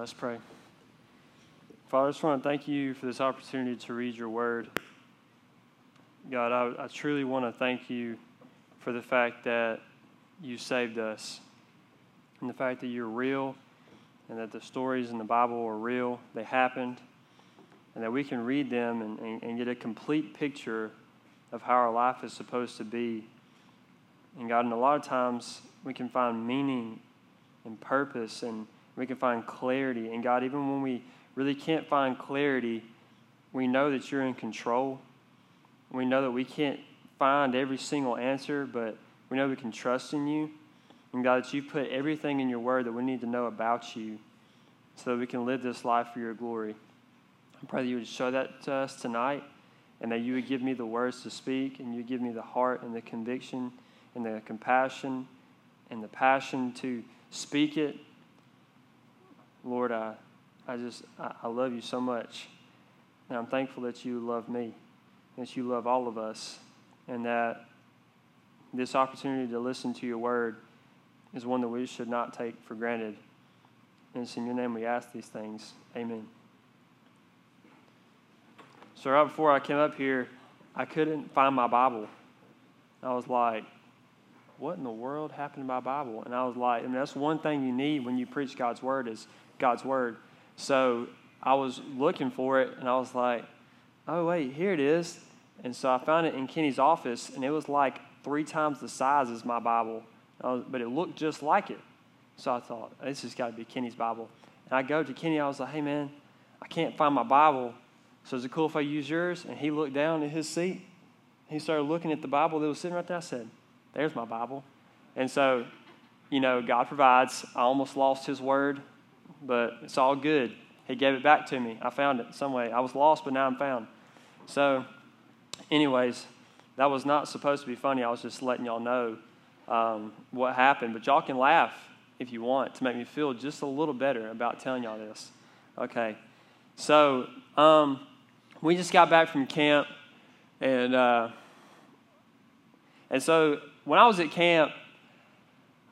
let's pray. Father, I just want to thank you for this opportunity to read your word. God, I, I truly want to thank you for the fact that you saved us and the fact that you're real and that the stories in the Bible are real, they happened, and that we can read them and, and, and get a complete picture of how our life is supposed to be. And God, and a lot of times we can find meaning and purpose and we can find clarity. And God, even when we really can't find clarity, we know that you're in control. We know that we can't find every single answer, but we know we can trust in you. And God, that you put everything in your word that we need to know about you so that we can live this life for your glory. I pray that you would show that to us tonight and that you would give me the words to speak and you give me the heart and the conviction and the compassion and the passion to speak it. Lord, I, I just, I, I love you so much. And I'm thankful that you love me, that you love all of us, and that this opportunity to listen to your word is one that we should not take for granted. And it's in your name we ask these things. Amen. So, right before I came up here, I couldn't find my Bible. I was like, what in the world happened to my Bible? And I was like, I mean, that's one thing you need when you preach God's word is God's word. So I was looking for it and I was like, oh, wait, here it is. And so I found it in Kenny's office and it was like three times the size as my Bible, was, but it looked just like it. So I thought, this has got to be Kenny's Bible. And I go to Kenny, I was like, hey, man, I can't find my Bible. So is it cool if I use yours? And he looked down at his seat. He started looking at the Bible that was sitting right there. I said, there's my Bible. And so, you know, God provides. I almost lost his word, but it's all good. He gave it back to me. I found it some way. I was lost, but now I'm found. So, anyways, that was not supposed to be funny. I was just letting y'all know um, what happened. But y'all can laugh if you want to make me feel just a little better about telling y'all this. Okay. So, um, we just got back from camp, and uh, and so when I was at camp,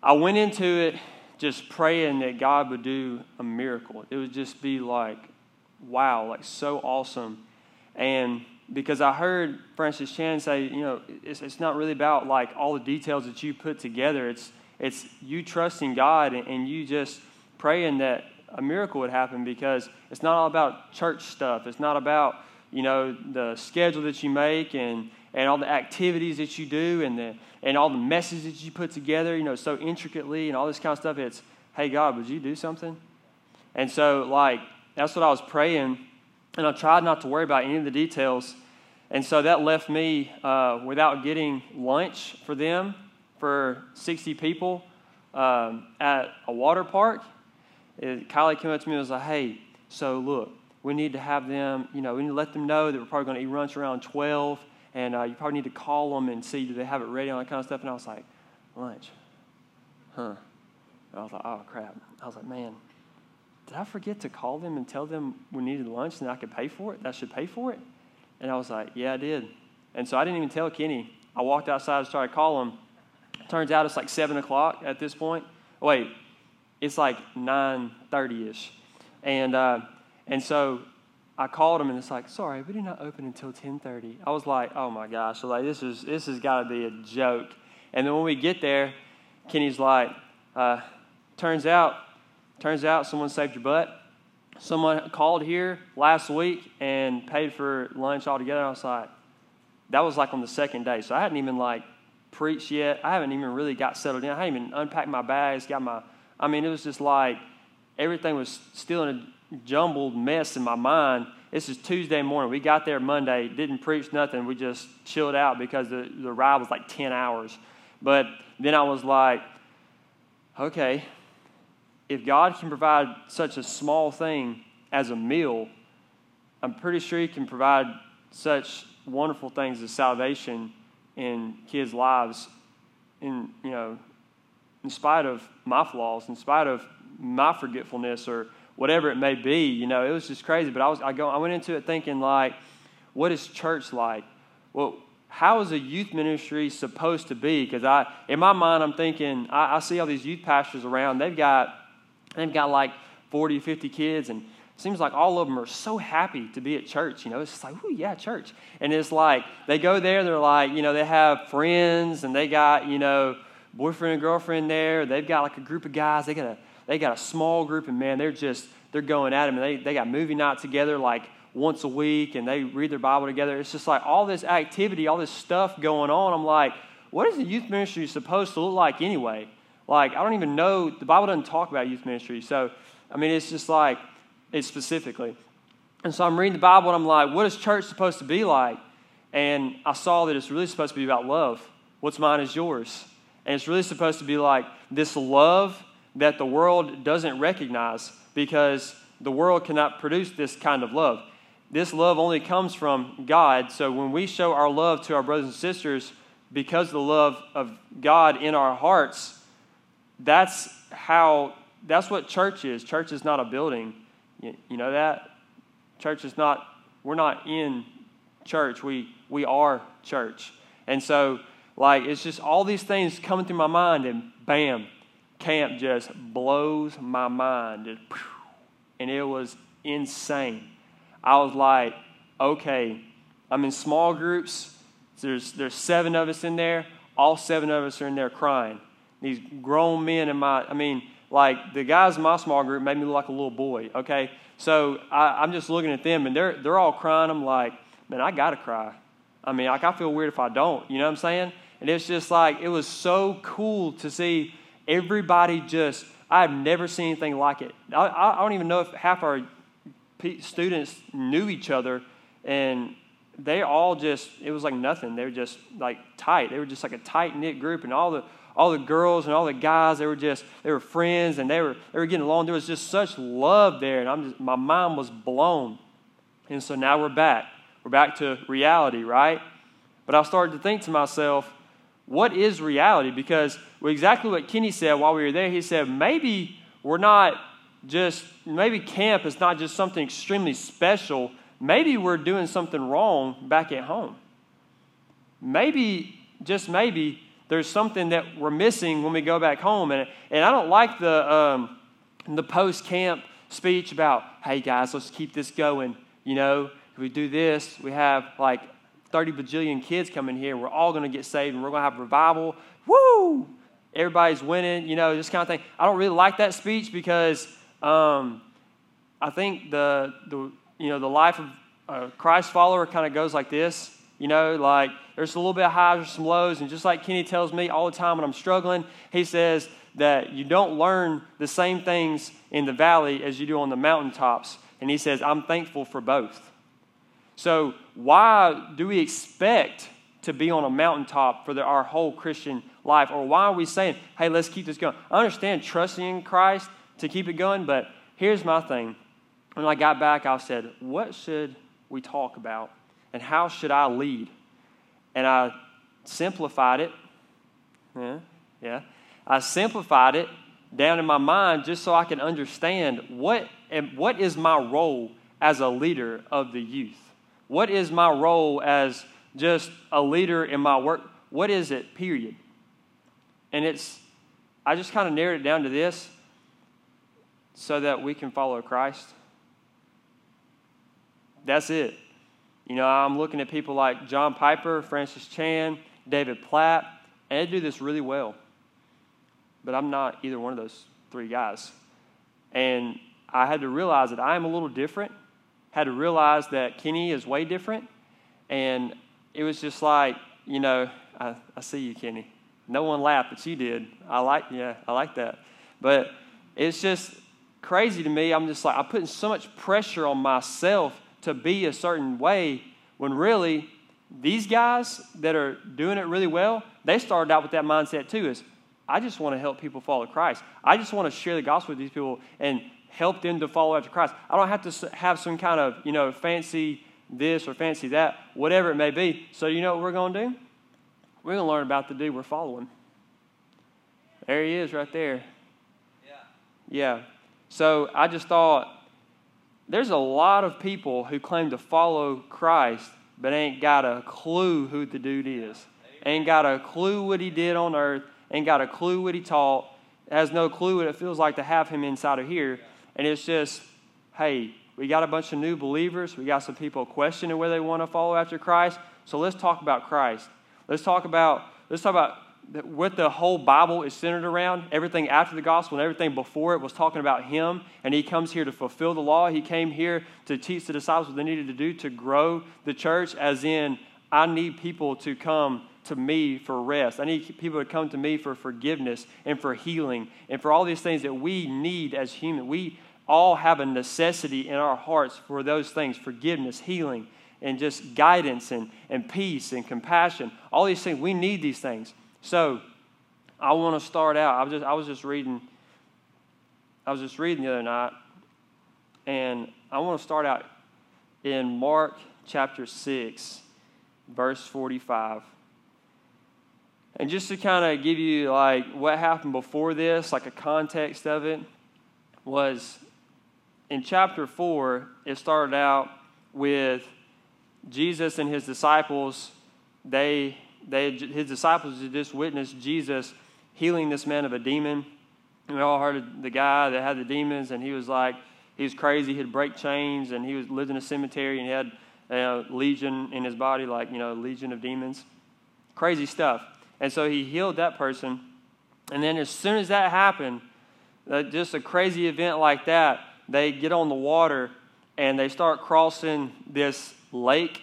I went into it just praying that God would do a miracle. It would just be like, wow, like so awesome. And because I heard Francis Chan say, you know, it's, it's not really about like all the details that you put together. It's, it's you trusting God and, and you just praying that a miracle would happen because it's not all about church stuff. It's not about, you know, the schedule that you make and, and all the activities that you do and the and all the messages that you put together, you know, so intricately and all this kind of stuff. It's, hey, God, would you do something? And so, like, that's what I was praying. And I tried not to worry about any of the details. And so that left me uh, without getting lunch for them for 60 people um, at a water park. It, Kylie came up to me and was like, hey, so look, we need to have them, you know, we need to let them know that we're probably going to eat lunch around 12 and uh, you probably need to call them and see do they have it ready, all that kind of stuff. And I was like, lunch, huh? And I was like, oh crap. I was like, man, did I forget to call them and tell them we needed lunch and I could pay for it? That should pay for it? And I was like, yeah, I did. And so I didn't even tell Kenny. I walked outside and started calling him. Turns out it's like seven o'clock at this point. Wait, it's like nine thirty ish, and uh, and so I called him and it's like, sorry, we do not open until 10:30. I was like, oh my gosh, so like this is this has got to be a joke. And then when we get there, Kenny's like, uh, turns out, turns out someone saved your butt. Someone called here last week and paid for lunch altogether. I was like, that was like on the second day. So I hadn't even like preached yet. I haven't even really got settled in. I hadn't even unpacked my bags, got my, I mean, it was just like everything was still in a jumbled mess in my mind. This is Tuesday morning. We got there Monday, didn't preach nothing. We just chilled out because the, the ride was like 10 hours. But then I was like, okay, if God can provide such a small thing as a meal, I'm pretty sure He can provide such wonderful things as salvation in kids' lives. In you know, in spite of my flaws, in spite of my forgetfulness or whatever it may be. You know, it was just crazy. But I was I go I went into it thinking like, what is church like? Well, how is a youth ministry supposed to be? Because I in my mind I'm thinking I, I see all these youth pastors around. They've got they've got like 40, 50 kids, and seems like all of them are so happy to be at church. You know, it's like, oh yeah, church. And it's like they go there, they're like, you know, they have friends and they got, you know, boyfriend and girlfriend there. They've got like a group of guys. They got a they got a small group, and man, they're just they're going at them. And they they got movie night together like once a week, and they read their Bible together. It's just like all this activity, all this stuff going on. I'm like, what is the youth ministry supposed to look like anyway? Like, I don't even know. The Bible doesn't talk about youth ministry. So, I mean, it's just like, it's specifically. And so I'm reading the Bible and I'm like, what is church supposed to be like? And I saw that it's really supposed to be about love. What's mine is yours. And it's really supposed to be like this love that the world doesn't recognize because the world cannot produce this kind of love. This love only comes from God. So when we show our love to our brothers and sisters because of the love of God in our hearts, that's how that's what church is. Church is not a building. You, you know that? Church is not we're not in church. We we are church. And so like it's just all these things coming through my mind and bam, camp just blows my mind. And it was insane. I was like, okay, I'm in small groups. There's, there's seven of us in there. All seven of us are in there crying. These grown men in my, I mean, like the guys in my small group made me look like a little boy, okay? So I, am just looking at them and they're, they're all crying. I'm like, man, I got to cry. I mean, like, I feel weird if I don't, you know what I'm saying? And it's just like, it was so cool to see everybody just, I've never seen anything like it. I, I don't even know if half our students knew each other and they all just it was like nothing. They were just like tight. They were just like a tight knit group and all the all the girls and all the guys they were just they were friends and they were they were getting along. There was just such love there and i'm just my mind was blown. And so now we're back. We're back to reality right? But i started to think to myself what is reality because exactly what kenny said while we were there he said maybe we're not just maybe camp is not just something extremely special. Maybe we're doing something wrong back at home. Maybe, just maybe, there's something that we're missing when we go back home. And, and I don't like the, um, the post camp speech about, hey guys, let's keep this going. You know, if we do this, we have like 30 bajillion kids coming here. We're all going to get saved and we're going to have revival. Woo! Everybody's winning, you know, this kind of thing. I don't really like that speech because um, I think the, the, you know, the life of a Christ follower kind of goes like this. You know, like there's a little bit of highs or some lows. And just like Kenny tells me all the time when I'm struggling, he says that you don't learn the same things in the valley as you do on the mountaintops. And he says, I'm thankful for both. So, why do we expect to be on a mountaintop for the, our whole Christian life? Or why are we saying, hey, let's keep this going? I understand trusting in Christ to keep it going. But here's my thing. When I got back, I said, What should we talk about? And how should I lead? And I simplified it. Yeah, yeah. I simplified it down in my mind just so I can understand what, what is my role as a leader of the youth? What is my role as just a leader in my work? What is it, period? And it's, I just kind of narrowed it down to this so that we can follow Christ? That's it. You know, I'm looking at people like John Piper, Francis Chan, David Platt, and they do this really well. But I'm not either one of those three guys. And I had to realize that I am a little different. Had to realize that Kenny is way different. And it was just like, you know, I, I see you, Kenny. No one laughed, but you did. I like, yeah, I like that. But it's just, crazy to me. I'm just like, I'm putting so much pressure on myself to be a certain way when really these guys that are doing it really well, they started out with that mindset too is I just want to help people follow Christ. I just want to share the gospel with these people and help them to follow after Christ. I don't have to have some kind of, you know, fancy this or fancy that, whatever it may be. So you know what we're going to do? We're going to learn about the dude we're following. There he is right there. Yeah. Yeah. So I just thought there's a lot of people who claim to follow Christ, but ain't got a clue who the dude is. Ain't got a clue what he did on earth, ain't got a clue what he taught, has no clue what it feels like to have him inside of here. And it's just, hey, we got a bunch of new believers. We got some people questioning whether they want to follow after Christ. So let's talk about Christ. Let's talk about let's talk about what the whole Bible is centered around. Everything after the gospel and everything before it was talking about Him. And He comes here to fulfill the law. He came here to teach the disciples what they needed to do to grow the church, as in, I need people to come to me for rest. I need people to come to me for forgiveness and for healing and for all these things that we need as human. We all have a necessity in our hearts for those things forgiveness, healing, and just guidance and, and peace and compassion. All these things, we need these things. So I want to start out. I was just I was just reading I was just reading the other night, and I want to start out in Mark chapter 6, verse 45. And just to kind of give you like what happened before this, like a context of it, was in chapter 4, it started out with Jesus and his disciples. They, they, his disciples had just witnessed Jesus healing this man of a demon. And we all heard of the guy that had the demons, and he was like, he was crazy. He'd break chains, and he was lived in a cemetery, and he had a legion in his body, like you know, legion of demons. Crazy stuff. And so he healed that person. And then as soon as that happened, uh, just a crazy event like that, they get on the water and they start crossing this lake,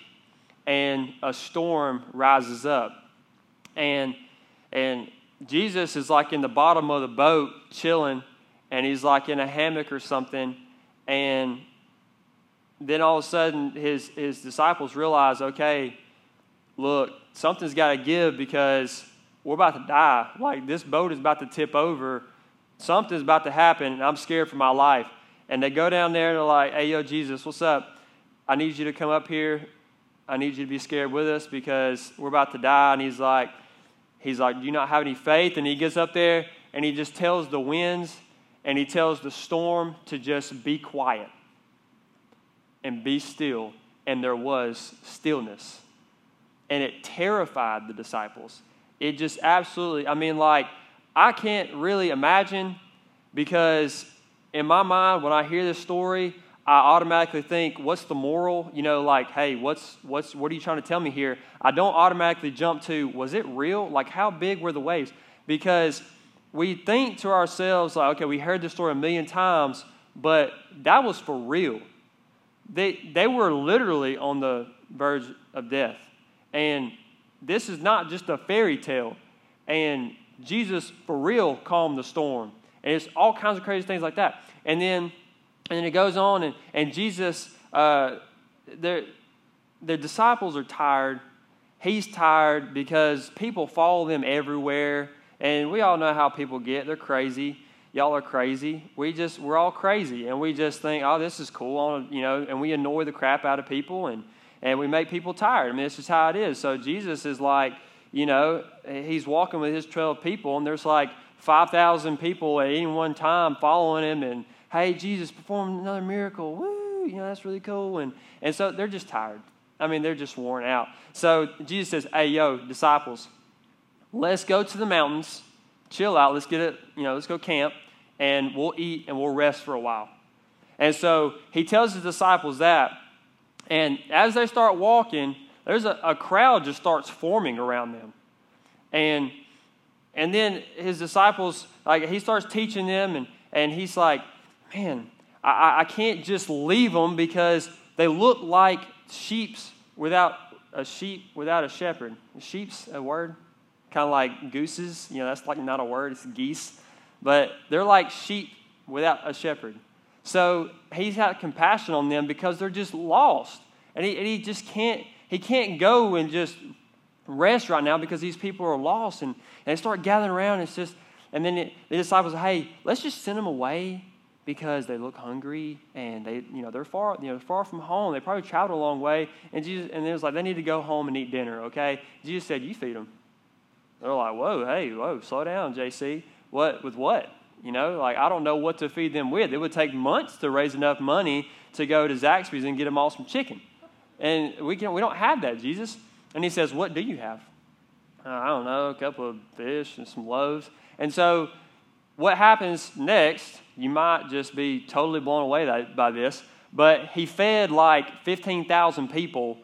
and a storm rises up. And, and Jesus is like in the bottom of the boat chilling, and he's like in a hammock or something. And then all of a sudden, his, his disciples realize okay, look, something's got to give because we're about to die. Like, this boat is about to tip over. Something's about to happen, and I'm scared for my life. And they go down there and they're like, hey, yo, Jesus, what's up? I need you to come up here. I need you to be scared with us because we're about to die. And he's like, he's like, do you not have any faith? And he gets up there and he just tells the winds and he tells the storm to just be quiet and be still. And there was stillness. And it terrified the disciples. It just absolutely, I mean, like, I can't really imagine because in my mind, when I hear this story, I automatically think, what's the moral? You know, like, hey, what's, what's, what are you trying to tell me here? I don't automatically jump to, was it real? Like, how big were the waves? Because we think to ourselves, like, okay, we heard this story a million times, but that was for real. They, they were literally on the verge of death. And this is not just a fairy tale. And Jesus, for real, calmed the storm. And it's all kinds of crazy things like that. And then, and then it goes on, and, and Jesus, uh, their, their disciples are tired. He's tired because people follow them everywhere. And we all know how people get. They're crazy. Y'all are crazy. We just, we're all crazy. And we just think, oh, this is cool. You know, and we annoy the crap out of people and, and we make people tired. I mean, this is how it is. So Jesus is like, you know, he's walking with his 12 people, and there's like 5,000 people at any one time following him, and hey, Jesus performed another miracle. Woo, you know, that's really cool. And, and so they're just tired. I mean, they're just worn out. So Jesus says, hey, yo, disciples, let's go to the mountains, chill out, let's get it, you know, let's go camp, and we'll eat and we'll rest for a while. And so he tells his disciples that. And as they start walking, there's a, a crowd just starts forming around them. And and then his disciples, like he starts teaching them, and, and he's like, Man, I, I can't just leave them because they look like sheep's without a sheep without a shepherd. Sheep's a word? Kind of like gooses. You know, that's like not a word, it's geese. But they're like sheep without a shepherd. So he's had compassion on them because they're just lost. And he, and he just can't, he can't go and just rest right now because these people are lost. And, and they start gathering around. And it's just, and then it, the disciples, hey, let's just send them away because they look hungry and they, you know, they're far, you know, far from home. They probably traveled a long way. And Jesus, and it was like, they need to go home and eat dinner, okay? Jesus said, you feed them. They're like, whoa, hey, whoa, slow down, JC. What, with what? You know, like, I don't know what to feed them with. It would take months to raise enough money to go to Zaxby's and get them all some chicken. And we, can, we don't have that, Jesus. And he says, What do you have? Uh, I don't know, a couple of fish and some loaves. And so what happens next, you might just be totally blown away by this, but he fed like 15,000 people.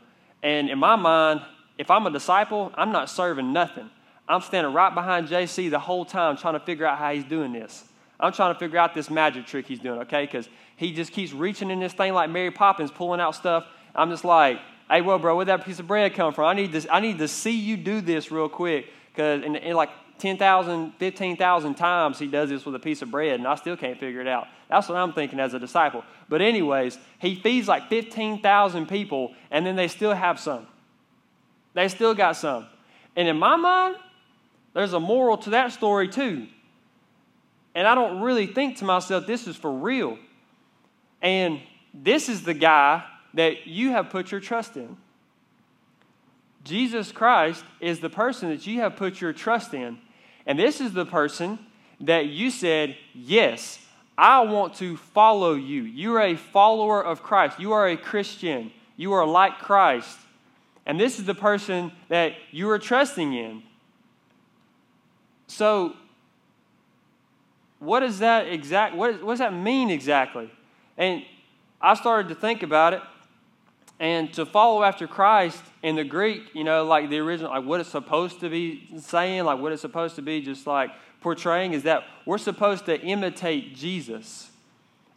And in my mind, if I'm a disciple, I'm not serving nothing. I'm standing right behind JC the whole time trying to figure out how he's doing this. I'm trying to figure out this magic trick he's doing, okay? Because he just keeps reaching in this thing like Mary Poppins, pulling out stuff. I'm just like, hey, well, bro, where'd that piece of bread come from? I need, this, I need to see you do this real quick. Because in, in like 10,000, 15,000 times he does this with a piece of bread, and I still can't figure it out. That's what I'm thinking as a disciple. But, anyways, he feeds like 15,000 people, and then they still have some. They still got some. And in my mind, there's a moral to that story too. And I don't really think to myself, this is for real. And this is the guy that you have put your trust in. Jesus Christ is the person that you have put your trust in. And this is the person that you said, Yes, I want to follow you. You are a follower of Christ. You are a Christian. You are like Christ. And this is the person that you are trusting in. So, what does that exact what, what does that mean exactly? And I started to think about it, and to follow after Christ in the Greek, you know, like the original, like what it's supposed to be saying, like what it's supposed to be just like portraying, is that we're supposed to imitate Jesus.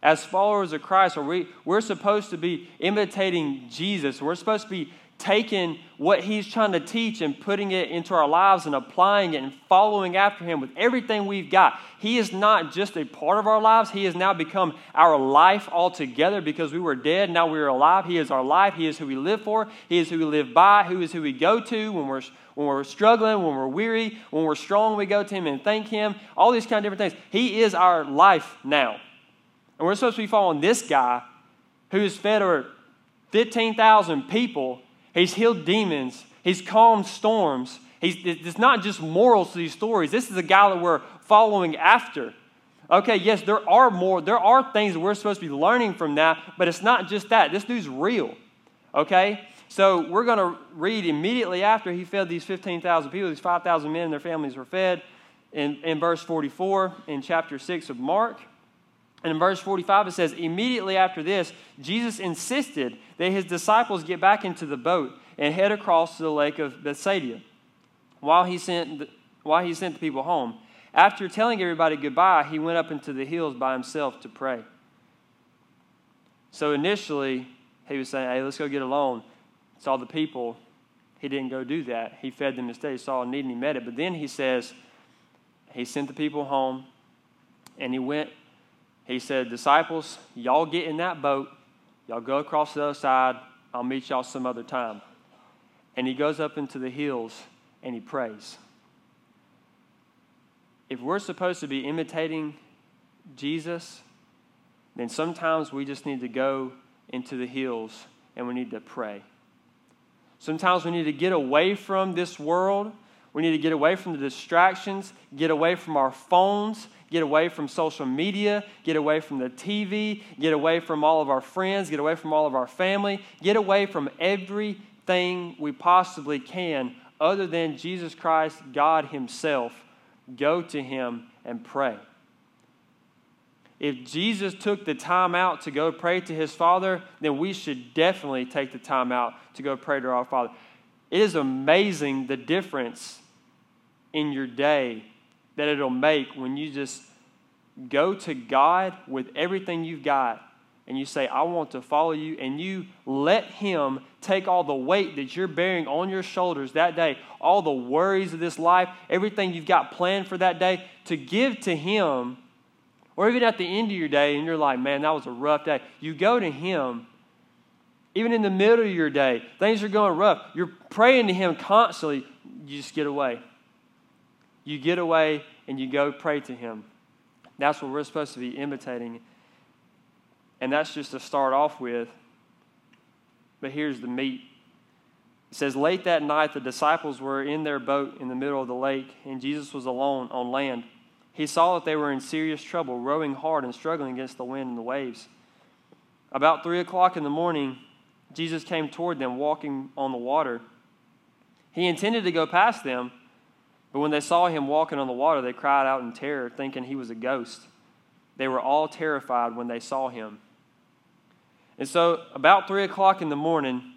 As followers of Christ, or we, we're supposed to be imitating Jesus. We're supposed to be taking what he's trying to teach and putting it into our lives and applying it and following after him with everything we've got. He is not just a part of our lives, he has now become our life altogether because we were dead, now we are alive. He is our life, he is who we live for, he is who we live by, who is who we go to when we're when we're struggling, when we're weary, when we're strong, we go to him and thank him. All these kind of different things. He is our life now. And we're supposed to be following this guy who has fed over 15,000 people He's healed demons. He's calmed storms. He's, it's not just morals to these stories. This is a guy that we're following after. Okay, yes, there are more, there are things that we're supposed to be learning from that, but it's not just that. This dude's real. Okay? So we're going to read immediately after he fed these 15,000 people, these 5,000 men and their families were fed in, in verse 44 in chapter 6 of Mark. And in verse 45, it says, Immediately after this, Jesus insisted that his disciples get back into the boat and head across to the lake of Bethsaida while he sent the, while he sent the people home. After telling everybody goodbye, he went up into the hills by himself to pray. So initially, he was saying, Hey, let's go get alone. Saw the people. He didn't go do that. He fed them instead. He saw a need and he met it. But then he says, He sent the people home and he went he said, Disciples, y'all get in that boat, y'all go across the other side, I'll meet y'all some other time. And he goes up into the hills and he prays. If we're supposed to be imitating Jesus, then sometimes we just need to go into the hills and we need to pray. Sometimes we need to get away from this world. We need to get away from the distractions, get away from our phones, get away from social media, get away from the TV, get away from all of our friends, get away from all of our family, get away from everything we possibly can other than Jesus Christ, God Himself. Go to Him and pray. If Jesus took the time out to go pray to His Father, then we should definitely take the time out to go pray to our Father. It is amazing the difference in your day that it'll make when you just go to God with everything you've got and you say, I want to follow you, and you let Him take all the weight that you're bearing on your shoulders that day, all the worries of this life, everything you've got planned for that day, to give to Him, or even at the end of your day, and you're like, man, that was a rough day. You go to Him, even in the middle of your day, things are going rough. You're praying to Him constantly, you just get away. You get away and you go pray to Him. That's what we're supposed to be imitating. And that's just to start off with. But here's the meat. It says, Late that night, the disciples were in their boat in the middle of the lake, and Jesus was alone on land. He saw that they were in serious trouble, rowing hard and struggling against the wind and the waves. About three o'clock in the morning, Jesus came toward them walking on the water. He intended to go past them But when they saw him walking on the water, they cried out in terror, thinking he was a ghost. They were all terrified when they saw him. And so, about 3 o'clock in the morning,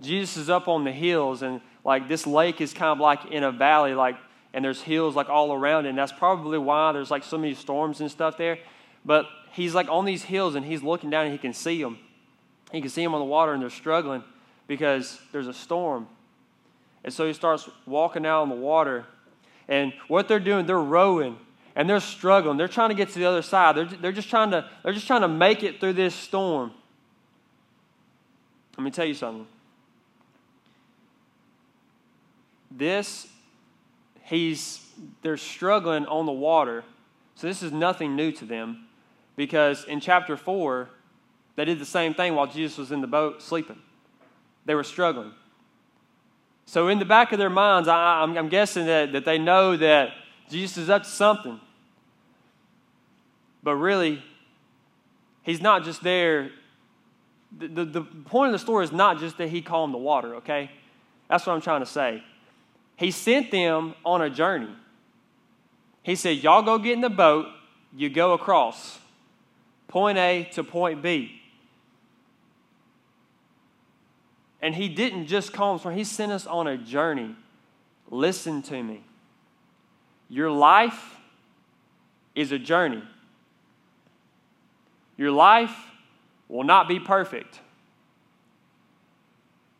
Jesus is up on the hills, and like this lake is kind of like in a valley, like, and there's hills like all around it. And that's probably why there's like so many storms and stuff there. But he's like on these hills, and he's looking down, and he can see them. He can see them on the water, and they're struggling because there's a storm. And so he starts walking out on the water. And what they're doing, they're rowing and they're struggling. They're trying to get to the other side. They're, they're, just trying to, they're just trying to make it through this storm. Let me tell you something. This, he's, they're struggling on the water. So this is nothing new to them because in chapter 4, they did the same thing while Jesus was in the boat sleeping. They were struggling. So, in the back of their minds, I, am guessing that, that they know that Jesus is up to something. But really, he's not just there. The, the, the point of the story is not just that he calmed the water, okay? That's what I'm trying to say. He sent them on a journey. He said, Y'all go get in the boat, you go across point A to point B. And he didn't just call us, he sent us on a journey. Listen to me. Your life is a journey. Your life will not be perfect.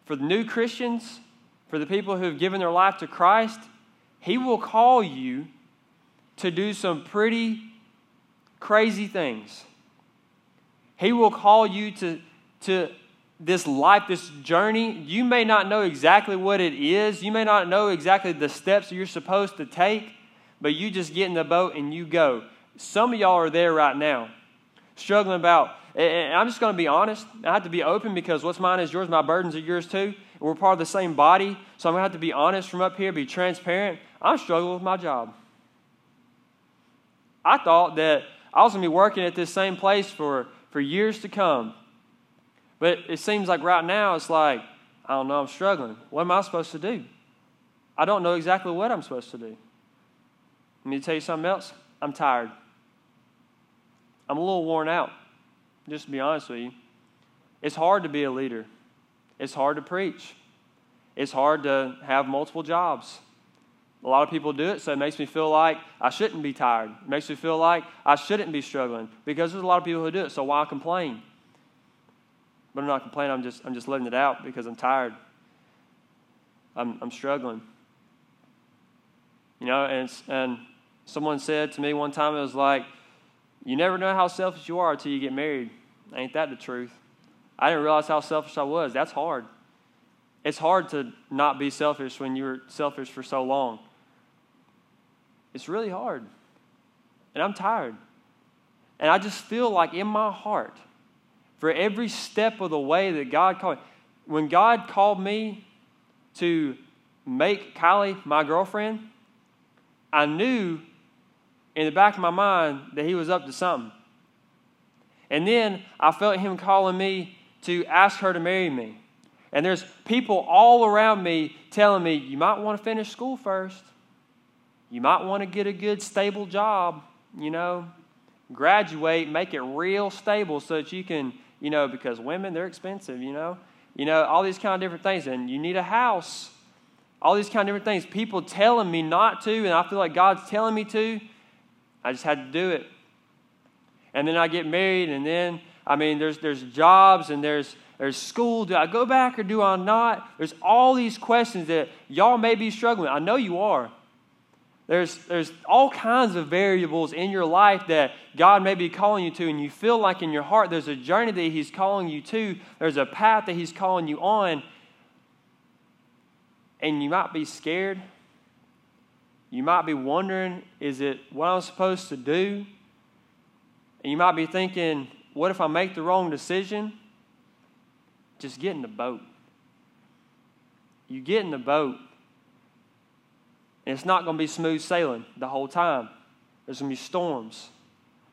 For the new Christians, for the people who have given their life to Christ, He will call you to do some pretty crazy things. He will call you to, to this life, this journey, you may not know exactly what it is. You may not know exactly the steps you're supposed to take, but you just get in the boat and you go. Some of y'all are there right now, struggling about. And I'm just going to be honest. I have to be open because what's mine is yours, my burdens are yours too. We're part of the same body, so I'm going to have to be honest from up here, be transparent. I'm struggling with my job. I thought that I was going to be working at this same place for, for years to come. But it seems like right now it's like, I don't know, I'm struggling. What am I supposed to do? I don't know exactly what I'm supposed to do. Let me tell you something else. I'm tired. I'm a little worn out, just to be honest with you. It's hard to be a leader, it's hard to preach, it's hard to have multiple jobs. A lot of people do it, so it makes me feel like I shouldn't be tired. It makes me feel like I shouldn't be struggling because there's a lot of people who do it, so why complain? But I'm not complaining, I'm just, I'm just letting it out because I'm tired. I'm, I'm struggling. You know, and, and someone said to me one time, it was like, you never know how selfish you are until you get married. Ain't that the truth? I didn't realize how selfish I was. That's hard. It's hard to not be selfish when you're selfish for so long. It's really hard. And I'm tired. And I just feel like in my heart, for every step of the way that God called. When God called me to make Kylie my girlfriend, I knew in the back of my mind that He was up to something. And then I felt Him calling me to ask her to marry me. And there's people all around me telling me, you might want to finish school first. You might want to get a good, stable job, you know, graduate, make it real stable so that you can you know, because women, they're expensive, you know. You know, all these kind of different things. And you need a house. All these kind of different things. People telling me not to, and I feel like God's telling me to. I just had to do it. And then I get married, and then, I mean, there's, there's jobs and there's, there's school. Do I go back or do I not? There's all these questions that y'all may be struggling. I know you are. There's, there's all kinds of variables in your life that God may be calling you to, and you feel like in your heart there's a journey that He's calling you to, there's a path that He's calling you on, and you might be scared. You might be wondering, is it what I'm supposed to do? And you might be thinking, what if I make the wrong decision? Just get in the boat. You get in the boat and it's not going to be smooth sailing the whole time. There's going to be storms.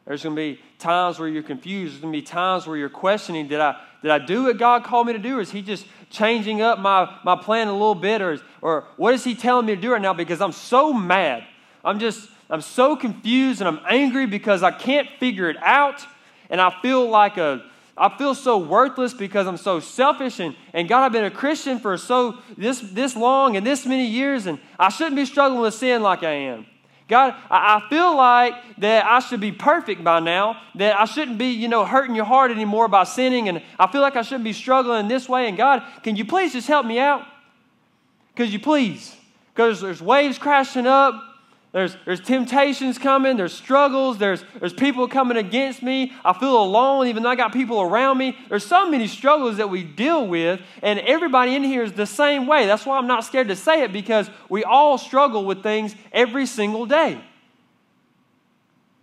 There's going to be times where you're confused. There's going to be times where you're questioning did I, did I do what God called me to do? Or is He just changing up my, my plan a little bit? Or, or what is He telling me to do right now? Because I'm so mad. I'm just, I'm so confused and I'm angry because I can't figure it out. And I feel like a, I feel so worthless because I'm so selfish and, and God, I've been a Christian for so this, this long and this many years, and I shouldn't be struggling with sin like I am. God, I feel like that I should be perfect by now, that I shouldn't be, you know, hurting your heart anymore by sinning, and I feel like I shouldn't be struggling this way. And God, can you please just help me out? Could you please? Because there's waves crashing up, there's, there's temptations coming, there's struggles, there's, there's people coming against me. I feel alone, even though I got people around me. There's so many struggles that we deal with, and everybody in here is the same way. That's why I'm not scared to say it because we all struggle with things every single day.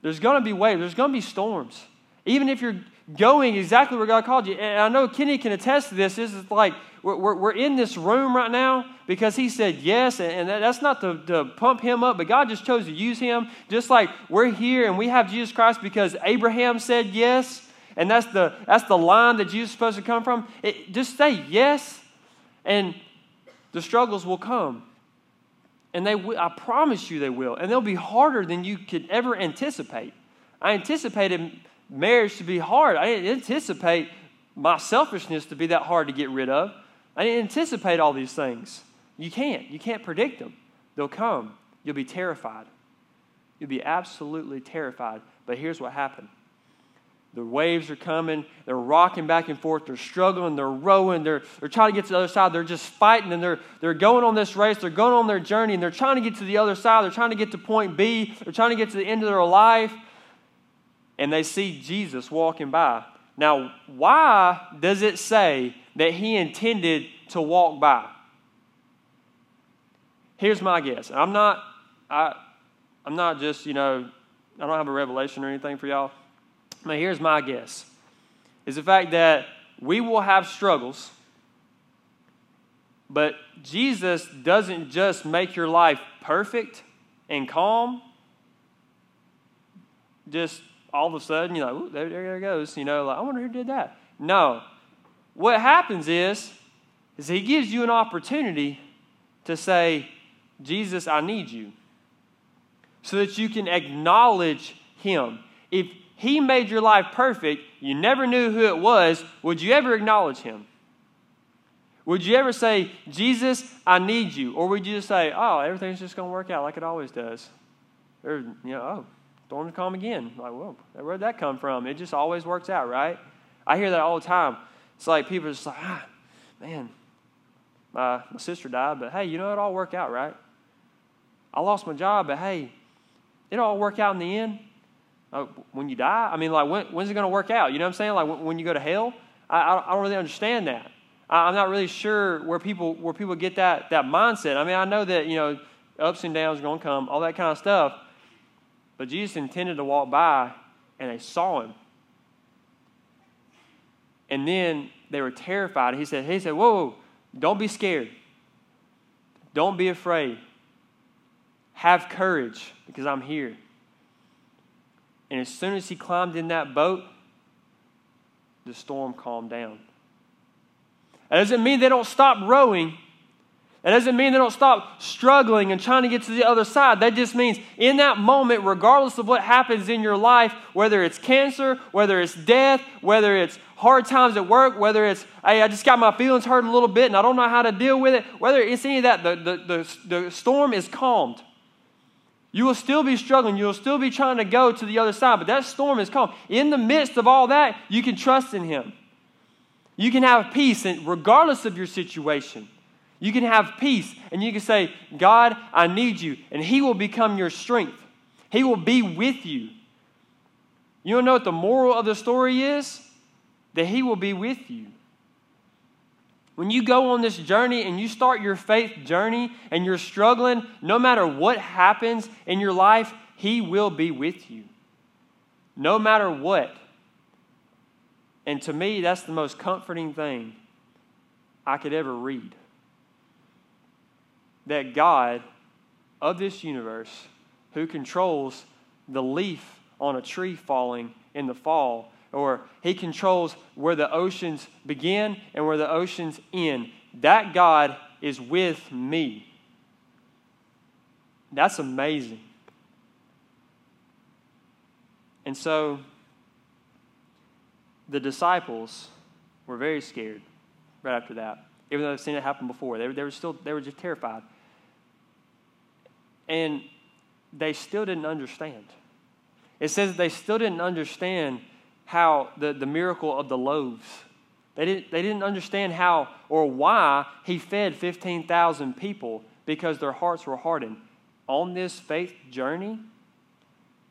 There's going to be waves, there's going to be storms. Even if you're going exactly where God called you. And I know Kenny can attest to this. This is like we're, we're, in this room right now because he said yes, and that's not to, to pump him up, but God just chose to use him. Just like we're here and we have Jesus Christ because Abraham said yes, and that's the, that's the line that Jesus is supposed to come from. It, just say yes, and the struggles will come. And they, I promise you they will. And they'll be harder than you could ever anticipate. I anticipated marriage to be hard. I didn't anticipate my selfishness to be that hard to get rid of. I didn't anticipate all these things. You can't. You can't predict them. They'll come. You'll be terrified. You'll be absolutely terrified. But here's what happened the waves are coming. They're rocking back and forth. They're struggling. They're rowing. They're, they're trying to get to the other side. They're just fighting and they're, they're going on this race. They're going on their journey and they're trying to get to the other side. They're trying to get to point B. They're trying to get to the end of their life and they see Jesus walking by. Now, why does it say that he intended to walk by? Here's my guess. I'm not, I, I'm not just, you know, I don't have a revelation or anything for y'all. But here's my guess is the fact that we will have struggles, but Jesus doesn't just make your life perfect and calm, just all of a sudden you're like, there, there goes. You know, like, I wonder who did that. No. What happens is, is he gives you an opportunity to say, Jesus, I need you. So that you can acknowledge him. If he made your life perfect, you never knew who it was, would you ever acknowledge him? Would you ever say, Jesus, I need you? Or would you just say, oh, everything's just going to work out like it always does? Or, you know, oh, storm to come again. Like, whoa, where'd that come from? It just always works out, right? I hear that all the time. It's like people are just like, ah, man, my, my sister died, but hey, you know, it all worked out, right? I lost my job, but hey, it all work out in the end. Uh, when you die, I mean, like, when, when's it going to work out? You know what I'm saying? Like, when, when you go to hell? I, I, I don't really understand that. I, I'm not really sure where people where people get that that mindset. I mean, I know that you know ups and downs are going to come, all that kind of stuff. But Jesus intended to walk by, and they saw him. And then they were terrified. He said, he said, Whoa, don't be scared. Don't be afraid. Have courage because I'm here. And as soon as he climbed in that boat, the storm calmed down. That doesn't mean they don't stop rowing. That doesn't mean they don't stop struggling and trying to get to the other side. That just means in that moment, regardless of what happens in your life, whether it's cancer, whether it's death, whether it's hard times at work, whether it's, hey, I just got my feelings hurt a little bit and I don't know how to deal with it, whether it's any of that, the, the, the, the storm is calmed. You will still be struggling. You will still be trying to go to the other side, but that storm is calm. In the midst of all that, you can trust in Him. You can have peace, regardless of your situation. You can have peace and you can say, God, I need you. And He will become your strength. He will be with you. You don't know what the moral of the story is? That He will be with you. When you go on this journey and you start your faith journey and you're struggling, no matter what happens in your life, He will be with you. No matter what. And to me, that's the most comforting thing I could ever read that God of this universe, who controls the leaf on a tree falling in the fall, or He controls where the oceans begin and where the oceans end. That God is with me. That's amazing. And so the disciples were very scared right after that, even though they've seen it happen before. They, they were still, they were just terrified. And they still didn't understand. It says they still didn't understand how the, the miracle of the loaves. They didn't, they didn't understand how or why he fed 15,000 people because their hearts were hardened. On this faith journey,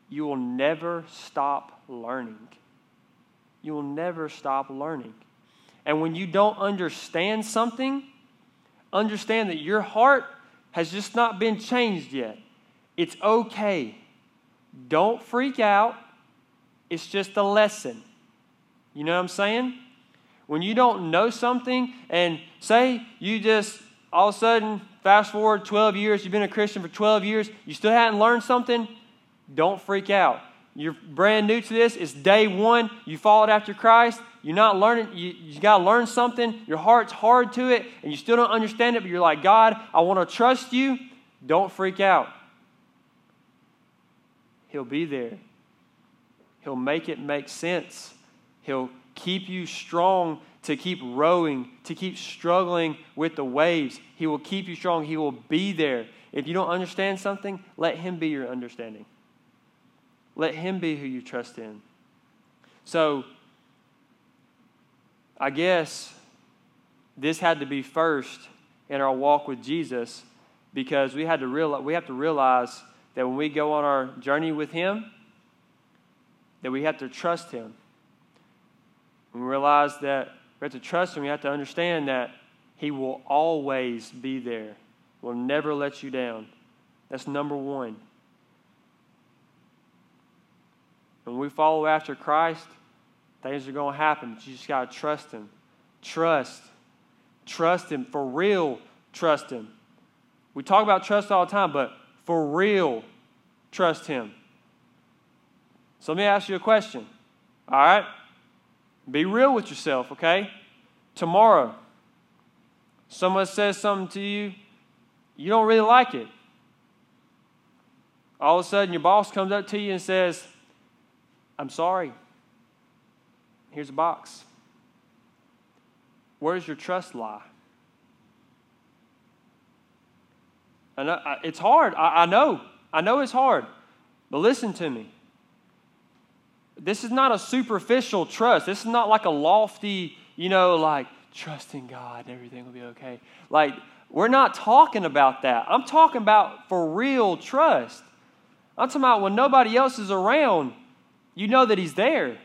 you will never stop learning. You will never stop learning. And when you don't understand something, understand that your heart has just not been changed yet. It's okay. Don't freak out. It's just a lesson. You know what I'm saying? When you don't know something, and say you just all of a sudden, fast forward 12 years, you've been a Christian for 12 years, you still hadn't learned something, don't freak out. You're brand new to this. It's day one. You followed after Christ. You're not learning. You, you got to learn something. Your heart's hard to it, and you still don't understand it, but you're like, God, I want to trust you. Don't freak out. He'll be there. He'll make it make sense. He'll keep you strong to keep rowing, to keep struggling with the waves. He will keep you strong. He will be there. If you don't understand something, let Him be your understanding. Let Him be who you trust in. So, I guess this had to be first in our walk with Jesus because we had to realize, we have to realize that when we go on our journey with Him, that we have to trust Him. We realize that we have to trust Him. We have to understand that He will always be there, will never let you down. That's number one. When we follow after Christ, things are going to happen. You just got to trust Him. Trust. Trust Him. For real, trust Him. We talk about trust all the time, but for real, trust Him. So let me ask you a question. All right? Be real with yourself, okay? Tomorrow, someone says something to you, you don't really like it. All of a sudden, your boss comes up to you and says, I'm sorry. Here's a box. Where does your trust lie? I know, it's hard. I, I know. I know it's hard. But listen to me. This is not a superficial trust. This is not like a lofty, you know, like trust in God, everything will be okay. Like, we're not talking about that. I'm talking about for real trust. I'm talking about when nobody else is around, you know that He's there.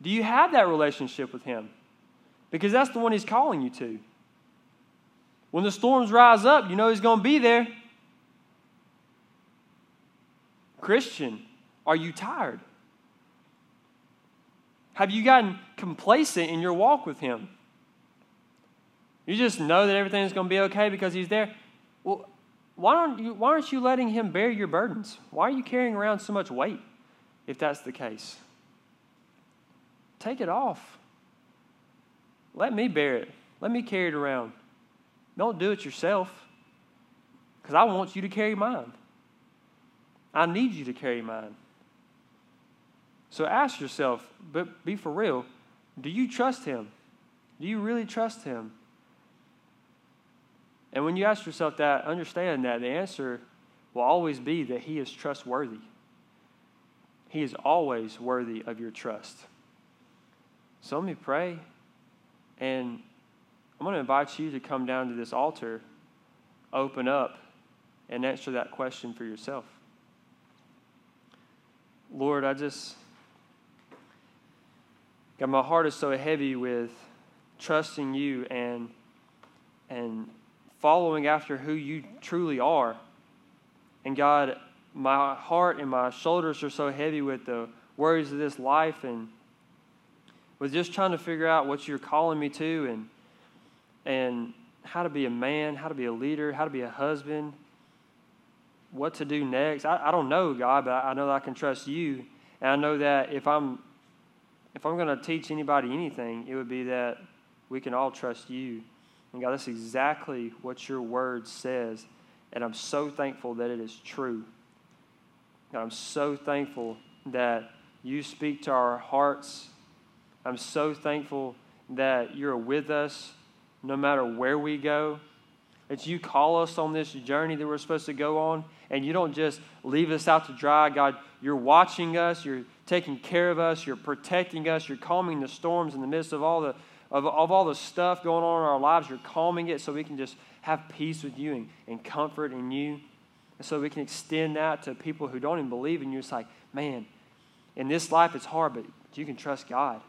Do you have that relationship with Him? Because that's the one He's calling you to. When the storms rise up, you know He's going to be there. Christian, are you tired? Have you gotten complacent in your walk with Him? You just know that everything's going to be okay because He's there. Well, why aren't you, why aren't you letting Him bear your burdens? Why are you carrying around so much weight if that's the case? Take it off. Let me bear it. Let me carry it around. Don't do it yourself because I want you to carry mine. I need you to carry mine. So ask yourself, but be for real, do you trust him? Do you really trust him? And when you ask yourself that, understand that the answer will always be that he is trustworthy. He is always worthy of your trust. So let me pray. And I'm going to invite you to come down to this altar, open up, and answer that question for yourself. Lord, I just, God, my heart is so heavy with trusting you and, and following after who you truly are. And God, my heart and my shoulders are so heavy with the worries of this life and with just trying to figure out what you're calling me to and and how to be a man, how to be a leader, how to be a husband. what to do next. I, I don't know, God, but I, know that I can trust you. And I know that if I'm if I'm going to teach anybody anything, it would be that we can all trust you. And God, that's exactly what your word says. And I'm so thankful that it is true. God, I'm so thankful that you speak to our hearts. I'm so thankful that you're with us no matter where we go. That you call us on this journey that we're supposed to go on, and you don't just leave us out to dry. God, you're watching us, you're taking care of us, you're protecting us, you're calming the storms in the midst of all the of, of all the stuff going on in our lives. You're calming it so we can just have peace with you and, and comfort in you. And so we can extend that to people who don't even believe in you. It's like, man, in this life it's hard, but you can trust God.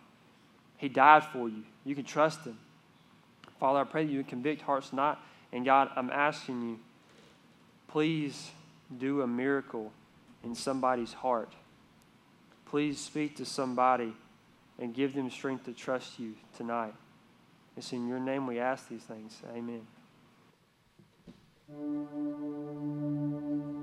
He died for you. You can trust Him. Father, I pray that you convict hearts tonight. And God, I'm asking you, please do a miracle in somebody's heart. Please speak to somebody and give them strength to trust you tonight. It's in your name we ask these things. Amen. Thank you.